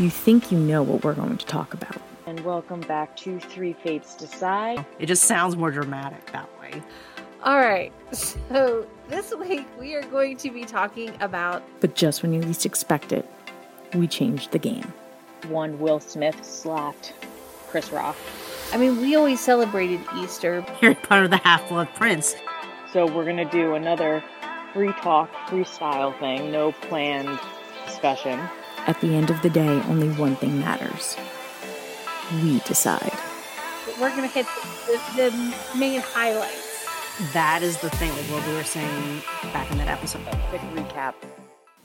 you think you know what we're going to talk about. And welcome back to Three Fates Decide. It just sounds more dramatic that way. All right, so this week we are going to be talking about. But just when you least expect it, we changed the game. One Will Smith slapped Chris Rock. I mean, we always celebrated Easter. Harry Potter, the Half Blood Prince. So we're going to do another free talk, freestyle thing, no planned discussion. At the end of the day, only one thing matters we decide. We're going to hit the, the, main highlights. That is the thing, like what we were saying back in that episode. Quick recap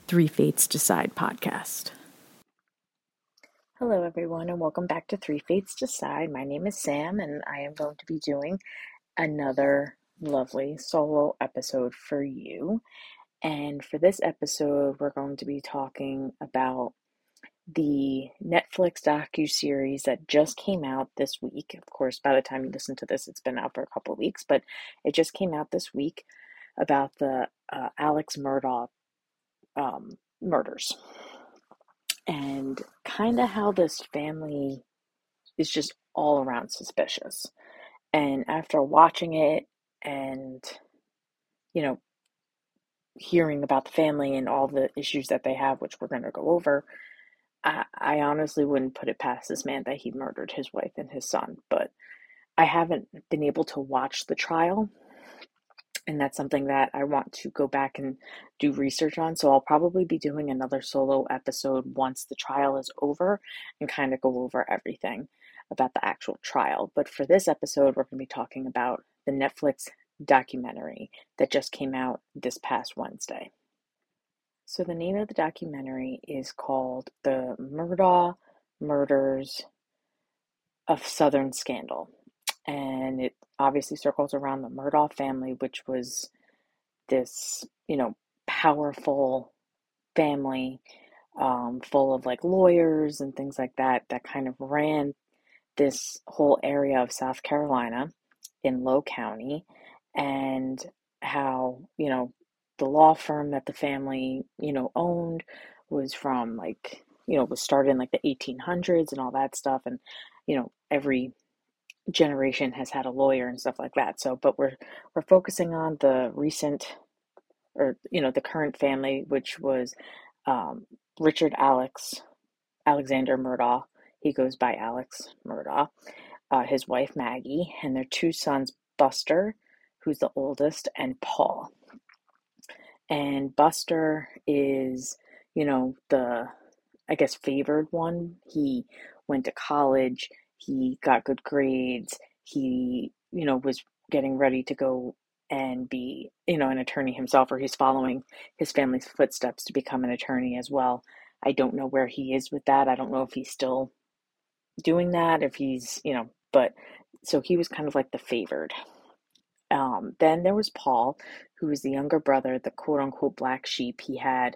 Three Fates Decide podcast. Hello, everyone, and welcome back to Three Fates Decide. My name is Sam, and I am going to be doing another lovely solo episode for you. And for this episode, we're going to be talking about the Netflix docu series that just came out this week. Of course, by the time you listen to this, it's been out for a couple of weeks, but it just came out this week about the uh, Alex Murdaugh um, murders and kind of how this family is just all around suspicious. And after watching it and, you know, hearing about the family and all the issues that they have, which we're going to go over, I, I honestly wouldn't put it past this man that he murdered his wife and his son. But I haven't been able to watch the trial. And that's something that I want to go back and do research on. So I'll probably be doing another solo episode once the trial is over and kind of go over everything about the actual trial. But for this episode, we're going to be talking about the Netflix documentary that just came out this past Wednesday. So, the name of the documentary is called The Murdaugh Murders of Southern Scandal. And it obviously circles around the Murdaugh family, which was this, you know, powerful family um, full of like lawyers and things like that that kind of ran this whole area of South Carolina in Lowcountry and how, you know, the law firm that the family, you know, owned was from like, you know, was started in like the 1800s and all that stuff. And, you know, every generation has had a lawyer and stuff like that. So, but we're, we're focusing on the recent or, you know, the current family, which was um, Richard Alex, Alexander Murdaugh. He goes by Alex Murdaugh, uh, his wife Maggie, and their two sons, Buster who's the oldest, and Paul. And Buster is, you know, the, I guess, favored one. He went to college, he got good grades, he, you know, was getting ready to go and be, you know, an attorney himself, or he's following his family's footsteps to become an attorney as well. I don't know where he is with that. I don't know if he's still doing that, if he's, you know, but so he was kind of like the favored. Um, then there was Paul, who was the younger brother, the quote unquote black sheep. He had,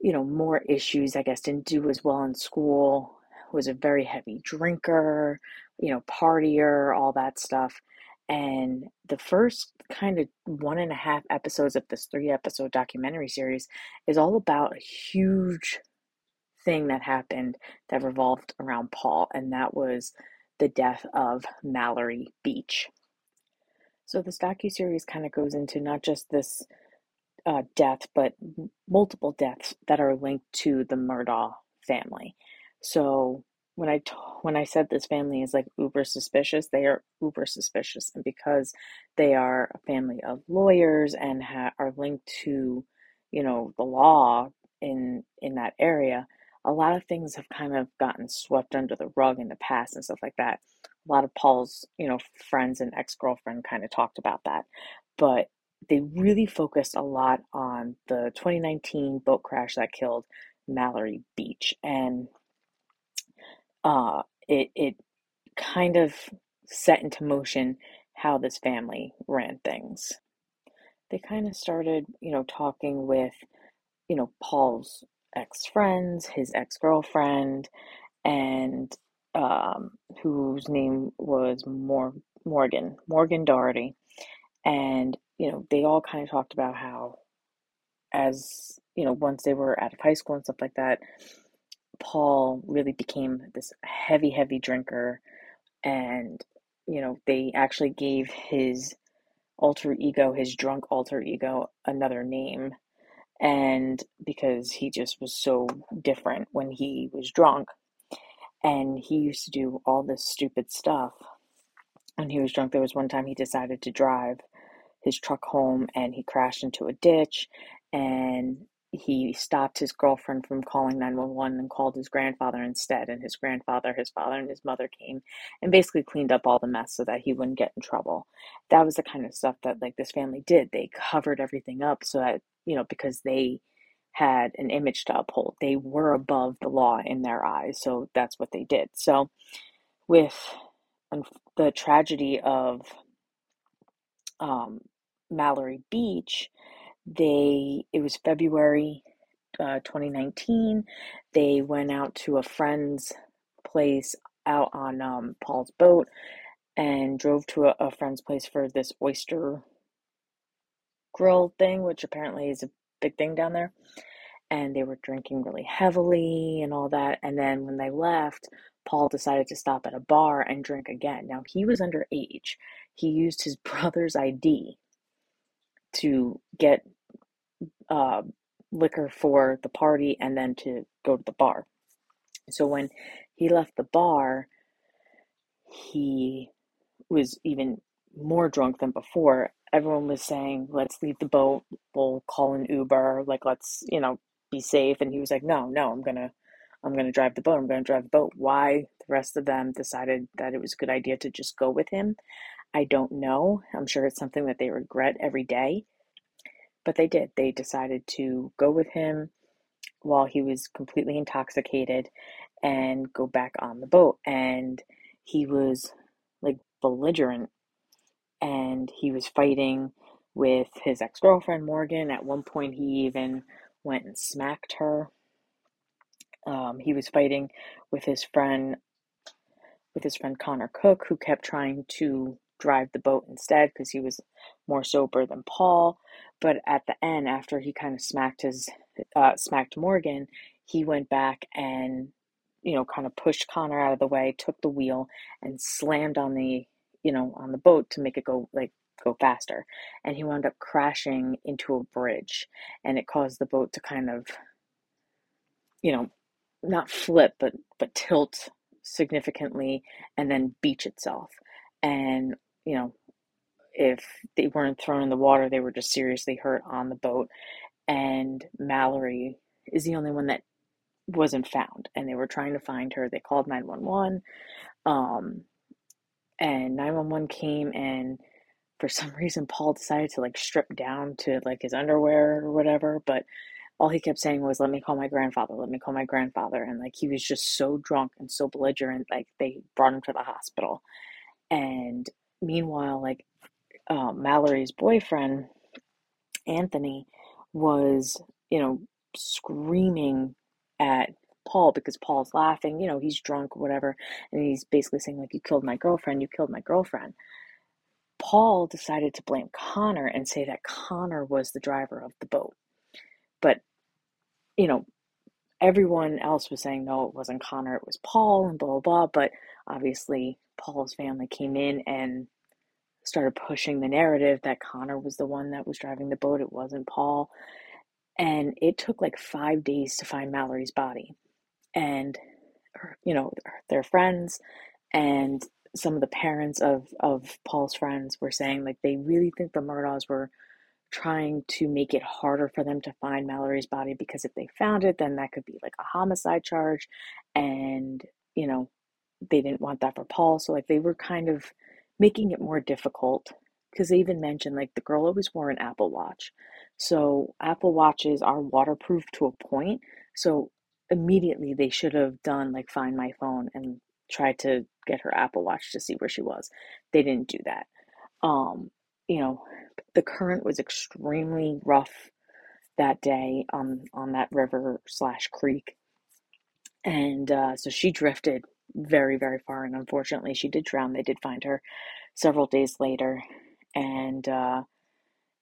you know, more issues, I guess, didn't do as well in school, was a very heavy drinker, you know, partier, all that stuff. And the first kind of one and a half episodes of this three episode documentary series is all about a huge thing that happened that revolved around Paul, and that was the death of Mallory Beach. So this docu series kind of goes into not just this uh, death, but multiple deaths that are linked to the Murdaugh family. So when I t- when I said this family is like uber suspicious, they are uber suspicious, and because they are a family of lawyers and ha- are linked to, you know, the law in in that area, a lot of things have kind of gotten swept under the rug in the past and stuff like that a lot of Paul's, you know, friends and ex-girlfriend kind of talked about that. But they really focused a lot on the 2019 boat crash that killed Mallory Beach. And uh, it, it kind of set into motion how this family ran things. They kind of started, you know, talking with, you know, Paul's ex friends, his ex girlfriend, and um, whose name was Mor- Morgan, Morgan Doughty. And, you know, they all kind of talked about how, as, you know, once they were out of high school and stuff like that, Paul really became this heavy, heavy drinker, and you know, they actually gave his alter ego, his drunk alter ego, another name. And because he just was so different when he was drunk, and he used to do all this stupid stuff when he was drunk. There was one time he decided to drive his truck home and he crashed into a ditch and he stopped his girlfriend from calling 911 and called his grandfather instead. And his grandfather, his father, and his mother came and basically cleaned up all the mess so that he wouldn't get in trouble. That was the kind of stuff that like this family did. They covered everything up so that, you know, because they had an image to uphold, they were above the law in their eyes. So that's what they did. So with the tragedy of um, Mallory Beach, they it was February uh, 2019. They went out to a friend's place out on um, Paul's boat and drove to a, a friend's place for this oyster grill thing, which apparently is a big thing down there. And they were drinking really heavily and all that. And then when they left, Paul decided to stop at a bar and drink again. Now he was underage. He used his brother's ID to get uh, liquor for the party and then to go to the bar. So when he left the bar, he was even more drunk than before. Everyone was saying, let's leave the boat, we'll call an Uber, like let's, you know, be safe. And he was like, no, no, I'm gonna I'm gonna drive the boat, I'm gonna drive the boat. Why the rest of them decided that it was a good idea to just go with him, I don't know. I'm sure it's something that they regret every day. But they did. They decided to go with him while he was completely intoxicated and go back on the boat. And he was like belligerent and he was fighting with his ex girlfriend Morgan. At one point, he even went and smacked her. Um, he was fighting with his friend, with his friend Connor Cook, who kept trying to drive the boat instead because he was more sober than Paul. But at the end, after he kind of smacked his uh, smacked Morgan, he went back and you know kind of pushed Connor out of the way, took the wheel, and slammed on the you know on the boat to make it go like go faster. And he wound up crashing into a bridge, and it caused the boat to kind of you know not flip but but tilt significantly and then beach itself and you know if they weren't thrown in the water, they were just seriously hurt on the boat. And Mallory is the only one that wasn't found. And they were trying to find her. They called 911. Um, and 911 came and for some reason Paul decided to like strip down to like his underwear or whatever, but all he kept saying was let me call my grandfather, let me call my grandfather and like he was just so drunk and so belligerent like they brought him to the hospital. And meanwhile like uh, Mallory's boyfriend, Anthony, was, you know, screaming at Paul because Paul's laughing, you know, he's drunk, whatever, and he's basically saying, like, you killed my girlfriend, you killed my girlfriend. Paul decided to blame Connor and say that Connor was the driver of the boat. But, you know, everyone else was saying, no, it wasn't Connor, it was Paul, and blah, blah, blah. But obviously, Paul's family came in and started pushing the narrative that Connor was the one that was driving the boat, it wasn't Paul. And it took like five days to find Mallory's body. And, you know, their friends and some of the parents of, of Paul's friends were saying like they really think the Murdaughs were trying to make it harder for them to find Mallory's body because if they found it, then that could be like a homicide charge. And, you know, they didn't want that for Paul. So, like, they were kind of making it more difficult because they even mentioned like the girl always wore an Apple Watch. So Apple Watches are waterproof to a point. So immediately they should have done like find my phone and tried to get her Apple Watch to see where she was. They didn't do that. Um, you know, the current was extremely rough that day on on that river slash creek, and uh, so she drifted very, very far. And unfortunately, she did drown. They did find her several days later. And uh,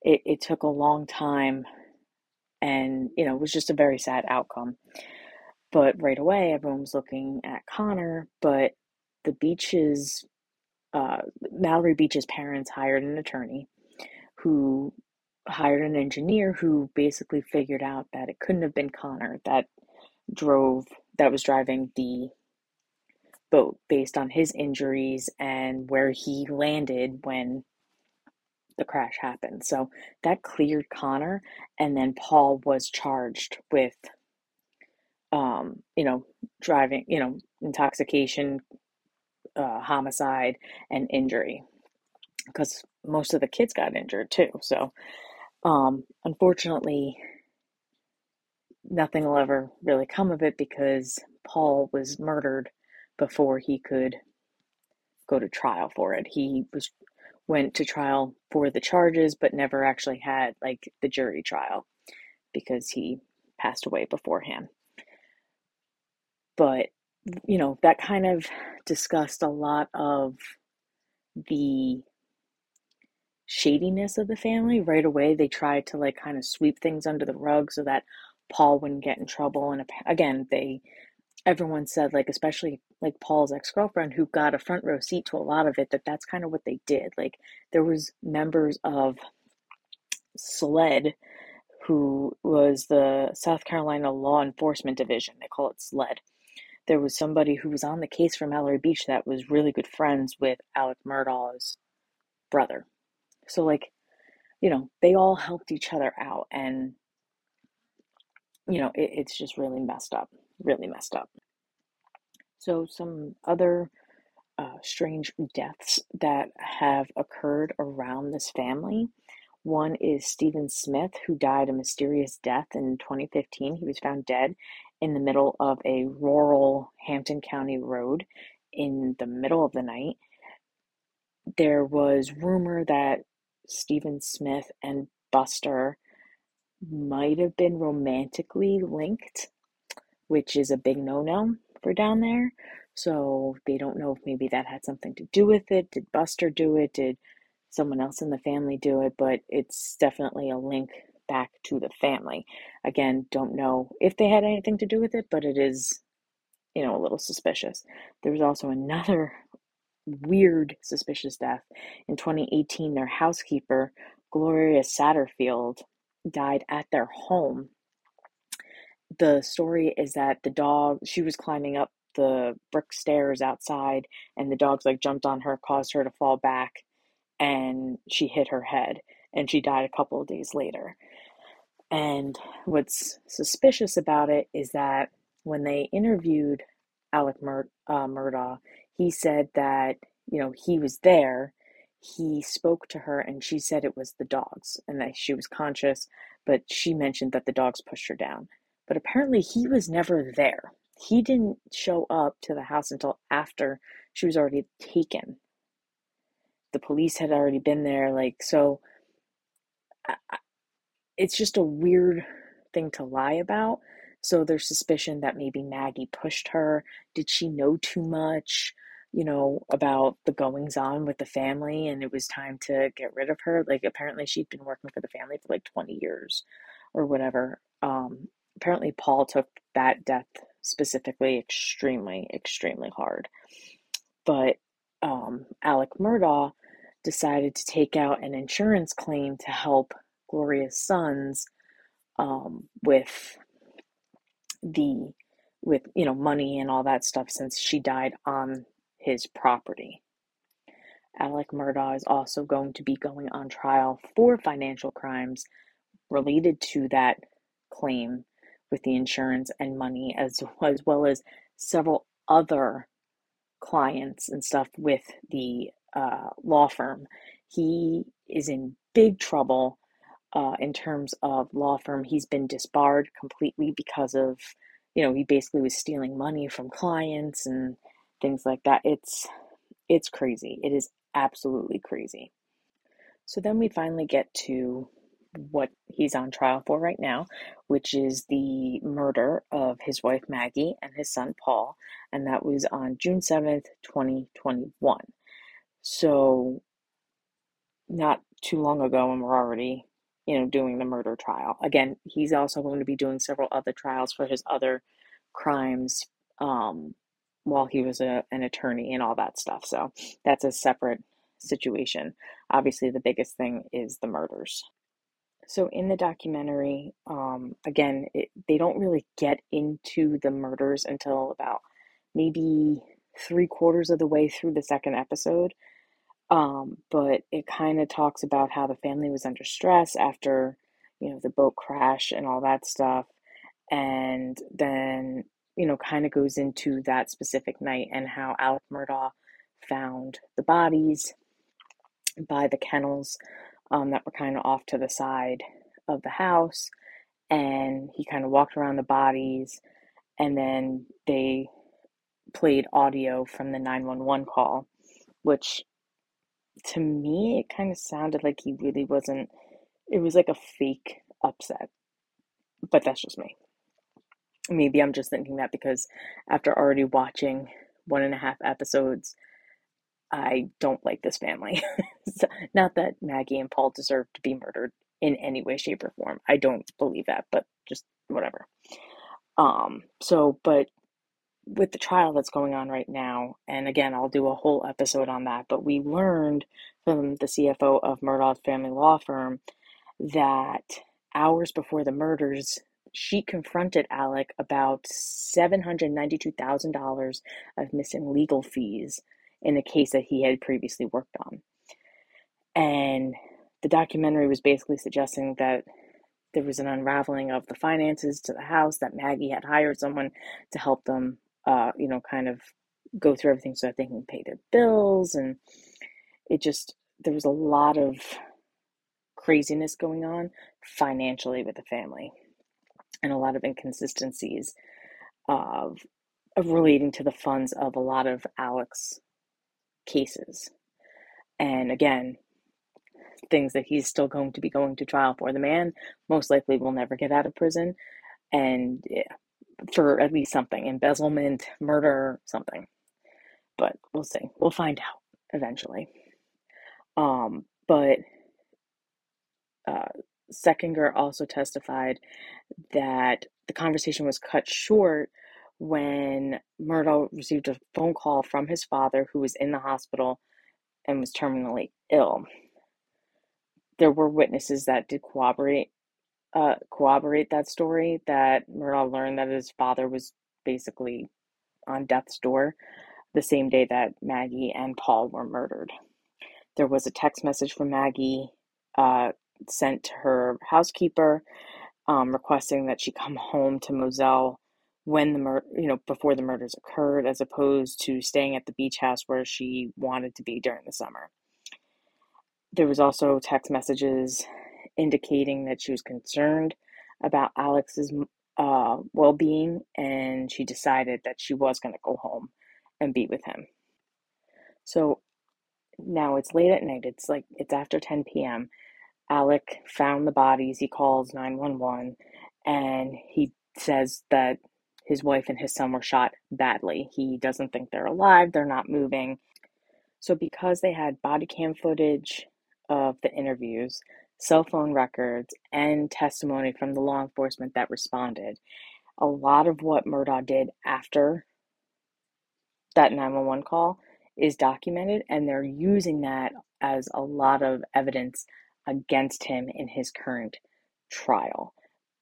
it, it took a long time. And, you know, it was just a very sad outcome. But right away, everyone was looking at Connor, but the Beaches, uh, Mallory Beach's parents hired an attorney who hired an engineer who basically figured out that it couldn't have been Connor that drove, that was driving the boat based on his injuries and where he landed when the crash happened. So that cleared Connor, and then Paul was charged with, um, you know, driving, you know, intoxication, uh, homicide, and injury, because most of the kids got injured too. So, um, unfortunately, nothing will ever really come of it because Paul was murdered before he could go to trial for it. He was went to trial for the charges but never actually had like the jury trial because he passed away beforehand. But you know, that kind of discussed a lot of the shadiness of the family right away. They tried to like kind of sweep things under the rug so that Paul wouldn't get in trouble. And again, they everyone said like especially like Paul's ex-girlfriend who got a front row seat to a lot of it that that's kind of what they did like there was members of SLED who was the South Carolina Law Enforcement Division they call it SLED there was somebody who was on the case for Mallory Beach that was really good friends with Alec Murdaugh's brother so like you know they all helped each other out and you know it, it's just really messed up really messed up. So, some other uh, strange deaths that have occurred around this family. One is Stephen Smith, who died a mysterious death in 2015. He was found dead in the middle of a rural Hampton County road in the middle of the night. There was rumor that Stephen Smith and Buster might have been romantically linked which is a big no no for down there. So they don't know if maybe that had something to do with it. Did Buster do it? Did someone else in the family do it? But it's definitely a link back to the family. Again, don't know if they had anything to do with it, but it is, you know, a little suspicious. There was also another weird suspicious death. In 2018, their housekeeper, Gloria Satterfield, died at their home the story is that the dog she was climbing up the brick stairs outside and the dogs like jumped on her caused her to fall back and she hit her head and she died a couple of days later and what's suspicious about it is that when they interviewed alec Mur- uh, murdaugh he said that you know he was there he spoke to her and she said it was the dogs and that she was conscious but she mentioned that the dogs pushed her down but apparently he was never there. He didn't show up to the house until after she was already taken. The police had already been there, like, so it's just a weird thing to lie about. So there's suspicion that maybe Maggie pushed her. Did she know too much, you know, about the goings on with the family and it was time to get rid of her? Like, apparently she'd been working for the family for like 20 years or whatever. Um, apparently Paul took that death specifically extremely, extremely hard. But um, Alec Murdaugh decided to take out an insurance claim to help Gloria's sons um, with the with you know money and all that stuff since she died on his property. Alec Murdaugh is also going to be going on trial for financial crimes related to that claim with the insurance and money, as, as well as several other clients and stuff with the uh, law firm. He is in big trouble uh, in terms of law firm. He's been disbarred completely because of, you know, he basically was stealing money from clients and things like that. It's it's crazy. It is absolutely crazy. So then we finally get to what he's on trial for right now, which is the murder of his wife Maggie and his son Paul, and that was on June 7th, 2021. So, not too long ago, and we're already, you know, doing the murder trial. Again, he's also going to be doing several other trials for his other crimes um, while he was a, an attorney and all that stuff. So that's a separate situation. Obviously, the biggest thing is the murders. So in the documentary, um, again, it, they don't really get into the murders until about maybe three quarters of the way through the second episode. Um, but it kind of talks about how the family was under stress after, you know, the boat crash and all that stuff. And then, you know, kind of goes into that specific night and how Alec Murdaugh found the bodies by the kennels um, that were kind of off to the side of the house. And he kind of walked around the bodies, and then they played audio from the 911 call, which to me, it kind of sounded like he really wasn't, it was like a fake upset. But that's just me. Maybe I'm just thinking that because after already watching one and a half episodes, I don't like this family. so, not that Maggie and Paul deserve to be murdered in any way, shape, or form. I don't believe that, but just whatever. Um, so, but with the trial that's going on right now, and again, I'll do a whole episode on that, but we learned from the CFO of Murdaugh's family law firm that hours before the murders, she confronted Alec about $792,000 of missing legal fees in a case that he had previously worked on. And the documentary was basically suggesting that there was an unraveling of the finances to the house, that Maggie had hired someone to help them, uh, you know, kind of go through everything so that they can pay their bills. And it just, there was a lot of craziness going on financially with the family and a lot of inconsistencies of, of relating to the funds of a lot of Alex cases. And again, things that he's still going to be going to trial for. The man most likely will never get out of prison, and yeah, for at least something embezzlement, murder, something. But we'll see. We'll find out eventually. Um, but uh, Seckinger also testified that the conversation was cut short when Murdaugh received a phone call from his father, who was in the hospital and was terminally ill. There were witnesses that did corroborate uh, corroborate that story. That Murdaugh learned that his father was basically on death's door the same day that Maggie and Paul were murdered. There was a text message from Maggie uh, sent to her housekeeper um, requesting that she come home to Moselle when the mur- you know before the murders occurred as opposed to staying at the beach house where she wanted to be during the summer there was also text messages indicating that she was concerned about alex's uh, well-being and she decided that she was going to go home and be with him so now it's late at night it's like it's after 10 p.m alec found the bodies he calls 911 and he says that his wife and his son were shot badly. He doesn't think they're alive, they're not moving. So, because they had body cam footage of the interviews, cell phone records, and testimony from the law enforcement that responded, a lot of what Murdaugh did after that 911 call is documented, and they're using that as a lot of evidence against him in his current trial.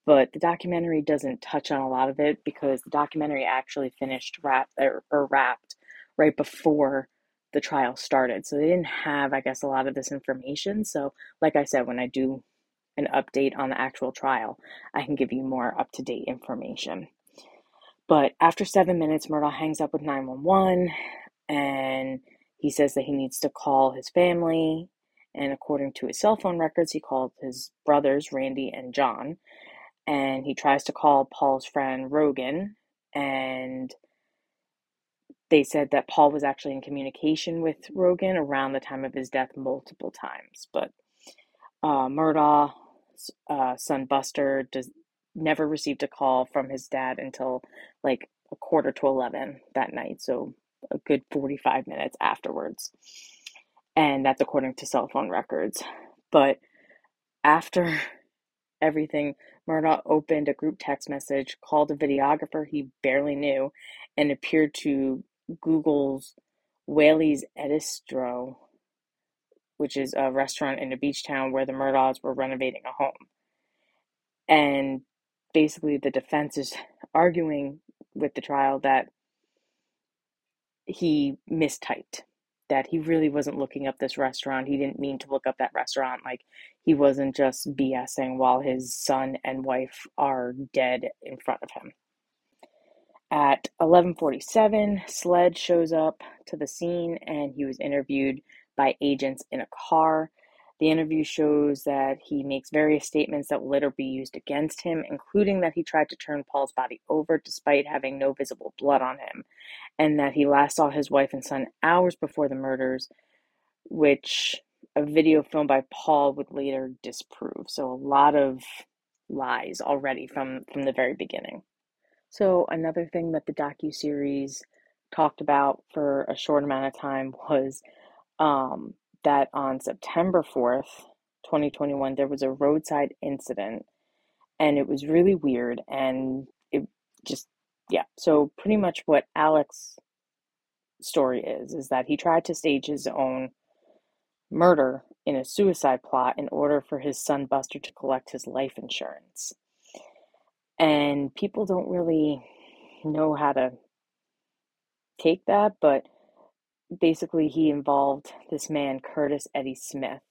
But the documentary doesn't touch on a lot of it because the documentary actually finished wrap or, or wrapped right before the trial started. So they didn't have, I guess, a lot of this information. So, like I said, when I do an update on the actual trial, I can give you more up to date information. But after seven minutes, Murdaugh hangs up with 911 and he says that he needs to call his family. And according to his cell phone records, he called his brothers, Randy and John and he tries to call Paul's friend Rogan and they said that Paul was actually in communication with Rogan around the time of his death multiple times, but uh, Murdaugh, uh, son Buster, does never received a call from his dad until like a quarter to eleven that night, so a good forty five minutes afterwards, and that's according to cell phone records. But after everything. Murdaugh opened a group text message, called a videographer he barely knew, and appeared to Google's Whaley's Edisto, which is a restaurant in a beach town where the Murdaughs were renovating a home. And basically, the defense is arguing with the trial that he mistyped that he really wasn't looking up this restaurant. He didn't mean to look up that restaurant. Like he wasn't just BSing while his son and wife are dead in front of him. At 11:47, Sled shows up to the scene and he was interviewed by agents in a car. The interview shows that he makes various statements that will later be used against him, including that he tried to turn Paul's body over despite having no visible blood on him, and that he last saw his wife and son hours before the murders, which a video filmed by Paul would later disprove. So a lot of lies already from from the very beginning. So another thing that the docu series talked about for a short amount of time was um, that on September 4th, 2021, there was a roadside incident and it was really weird and it just, yeah. So, pretty much what Alex's story is, is that he tried to stage his own murder in a suicide plot in order for his son Buster to collect his life insurance. And people don't really know how to take that, but basically he involved this man Curtis Eddie Smith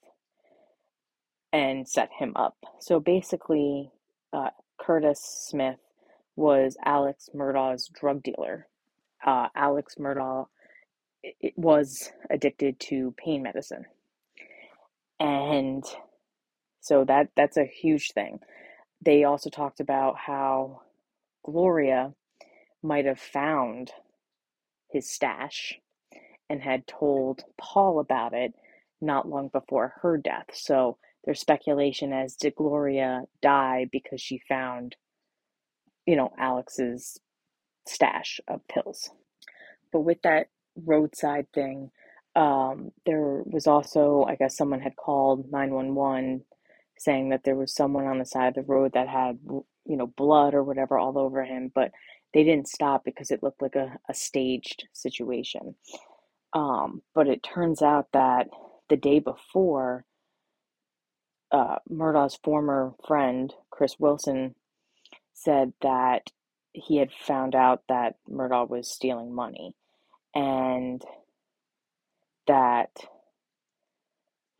and set him up. So basically, uh, Curtis Smith was Alex Murdaugh's drug dealer. Uh, Alex Murdaugh was addicted to pain medicine, and so that that's a huge thing. They also talked about how Gloria might have found his stash and had told Paul about it not long before her death. So there's speculation as did Gloria die because she found, you know, Alex's stash of pills. But with that roadside thing, um, there was also, I guess, someone had called 911 saying that there was someone on the side of the road that had, you know, blood or whatever all over him, but they didn't stop because it looked like a, a staged situation. Um, but it turns out that the day before, uh, Murdaugh's former friend, Chris Wilson, said that he had found out that Murdaugh was stealing money and that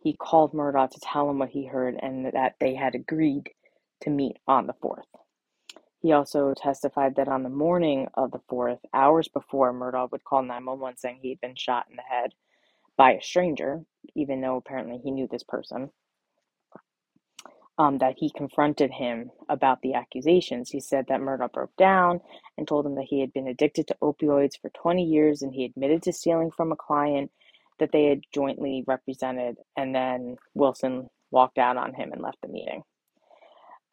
he called Murdaugh to tell him what he heard and that they had agreed to meet on the 4th. He also testified that on the morning of the 4th, hours before, Murdaugh would call 911 saying he had been shot in the head by a stranger, even though apparently he knew this person. Um, that he confronted him about the accusations. He said that Murdaugh broke down and told him that he had been addicted to opioids for 20 years and he admitted to stealing from a client that they had jointly represented. And then Wilson walked out on him and left the meeting.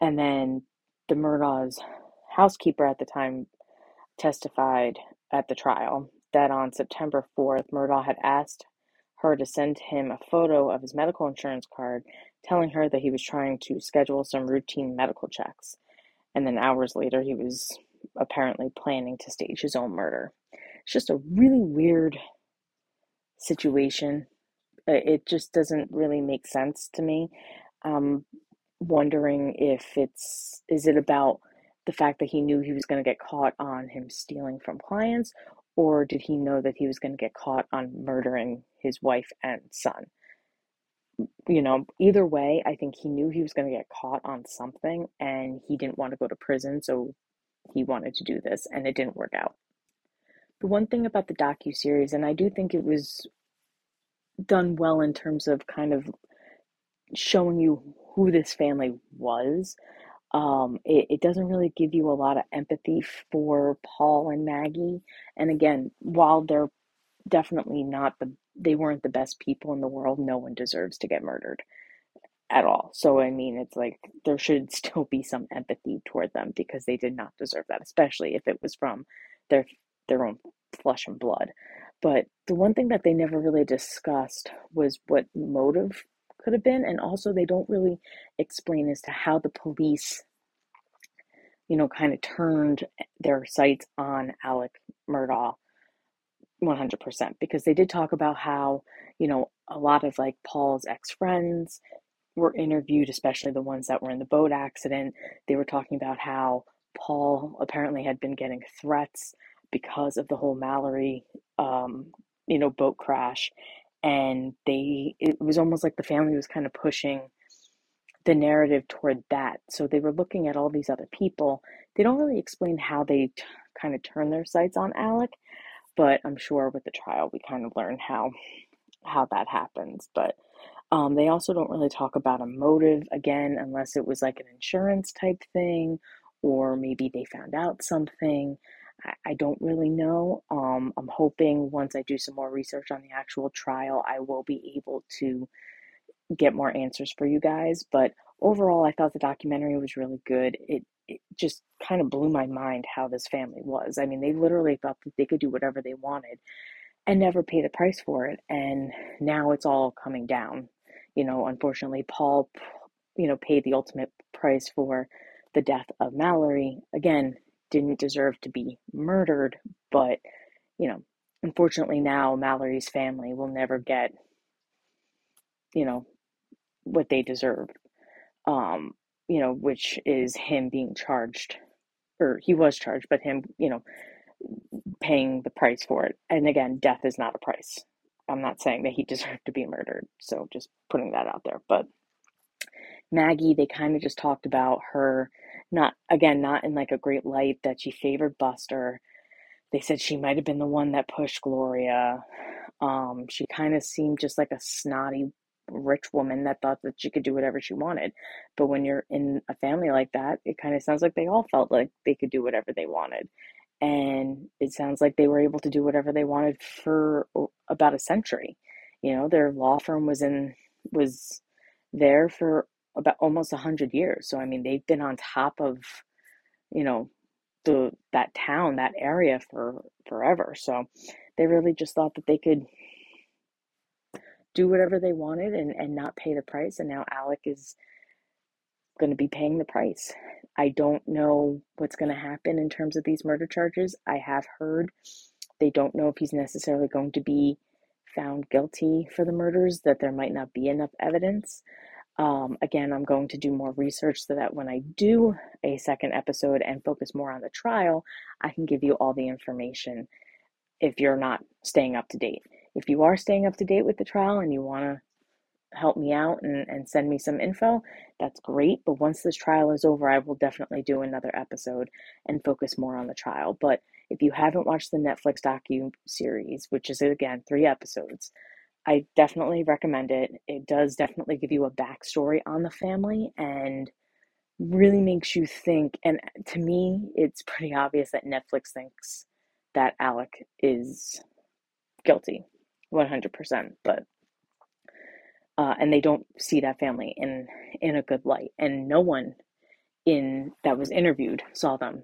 And then the Murdaugh's housekeeper at the time testified at the trial that on September 4th, Murdaugh had asked her to send him a photo of his medical insurance card, telling her that he was trying to schedule some routine medical checks. And then hours later, he was apparently planning to stage his own murder. It's just a really weird situation. It just doesn't really make sense to me. Um, wondering if it's is it about the fact that he knew he was going to get caught on him stealing from clients or did he know that he was going to get caught on murdering his wife and son you know either way i think he knew he was going to get caught on something and he didn't want to go to prison so he wanted to do this and it didn't work out the one thing about the docu series and i do think it was done well in terms of kind of showing you who this family was. Um, it, it doesn't really give you a lot of empathy for Paul and Maggie. And again, while they're definitely not the, they weren't the best people in the world, no one deserves to get murdered at all. So, I mean, it's like there should still be some empathy toward them because they did not deserve that, especially if it was from their, their own flesh and blood. But the one thing that they never really discussed was what motive could have been. And also, they don't really explain as to how the police, you know, kind of turned their sights on Alec Murdaugh 100% because they did talk about how, you know, a lot of like Paul's ex friends were interviewed, especially the ones that were in the boat accident. They were talking about how Paul apparently had been getting threats because of the whole Mallory, um, you know, boat crash. And they, it was almost like the family was kind of pushing the narrative toward that. So they were looking at all these other people. They don't really explain how they t- kind of turn their sights on Alec, but I'm sure with the trial we kind of learn how how that happens. But um, they also don't really talk about a motive again, unless it was like an insurance type thing, or maybe they found out something. I, don't really know. Um, I'm hoping once I do some more research on the actual trial, I will be able to get more answers for you guys. But overall, I thought the documentary was really good. It it just kind of blew my mind how this family was. I mean, they literally thought that they could do whatever they wanted and never pay the price for it. And now it's all coming down. You know, unfortunately, Paul, you know, paid the ultimate price for the death of Mallory. Again, didn't deserve to be murdered, but, you know, unfortunately now Mallory's family will never get, you know, what they deserve. Um, you know, which is him being charged, or he was charged, but him, you know, paying the price for it. And again, death is not a price. I'm not saying that he deserved to be murdered, so just putting that out there. But Maggie, they kind of just talked about her, not again, not in like a great light that she favored Buster. They said she might have been the one that pushed Gloria. Um, she kind of seemed just like a snotty rich woman that thought that she could do whatever she wanted. But when you're in a family like that, it kind of sounds like they all felt like they could do whatever they wanted and it sounds like they were able to do whatever they wanted for about a century you know their law firm was in was there for about almost a hundred years so i mean they've been on top of you know the that town that area for forever so they really just thought that they could do whatever they wanted and, and not pay the price and now alec is going to be paying the price I don't know what's going to happen in terms of these murder charges. I have heard they don't know if he's necessarily going to be found guilty for the murders, that there might not be enough evidence. Um, again, I'm going to do more research so that when I do a second episode and focus more on the trial, I can give you all the information if you're not staying up to date. If you are staying up to date with the trial and you want to help me out and, and send me some info, that's great. But once this trial is over, I will definitely do another episode and focus more on the trial. But if you haven't watched the Netflix docu series, which is again three episodes, I definitely recommend it. It does definitely give you a backstory on the family and really makes you think. And to me, it's pretty obvious that Netflix thinks that Alec is guilty 100%. But uh, and they don't see that family in in a good light and no one in that was interviewed saw them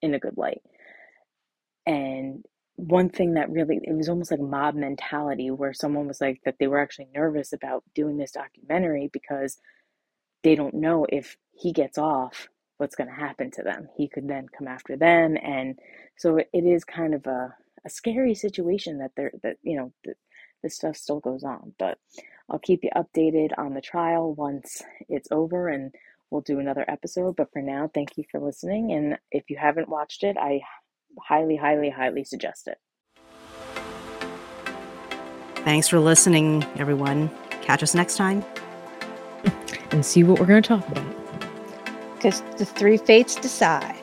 in a good light and one thing that really it was almost like mob mentality where someone was like that they were actually nervous about doing this documentary because they don't know if he gets off what's going to happen to them he could then come after them and so it is kind of a, a scary situation that they're that you know that this stuff still goes on but I'll keep you updated on the trial once it's over and we'll do another episode. But for now, thank you for listening. And if you haven't watched it, I highly, highly, highly suggest it. Thanks for listening, everyone. Catch us next time. And see what we're going to talk about. Because the three fates decide.